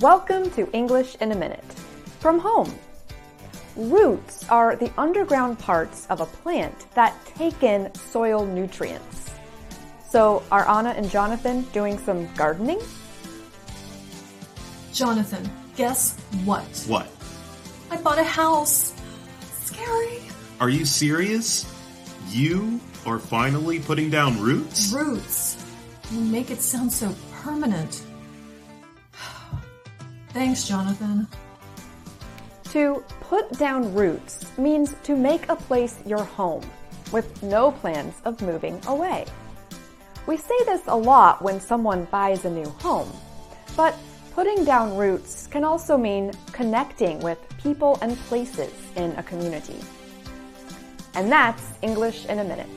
Welcome to English in a Minute from home. Roots are the underground parts of a plant that take in soil nutrients. So, are Anna and Jonathan doing some gardening? Jonathan, guess what? What? I bought a house. Scary. Are you serious? You are finally putting down roots? Roots. You make it sound so permanent. Thanks, Jonathan. To put down roots means to make a place your home with no plans of moving away. We say this a lot when someone buys a new home, but putting down roots can also mean connecting with people and places in a community. And that's English in a minute.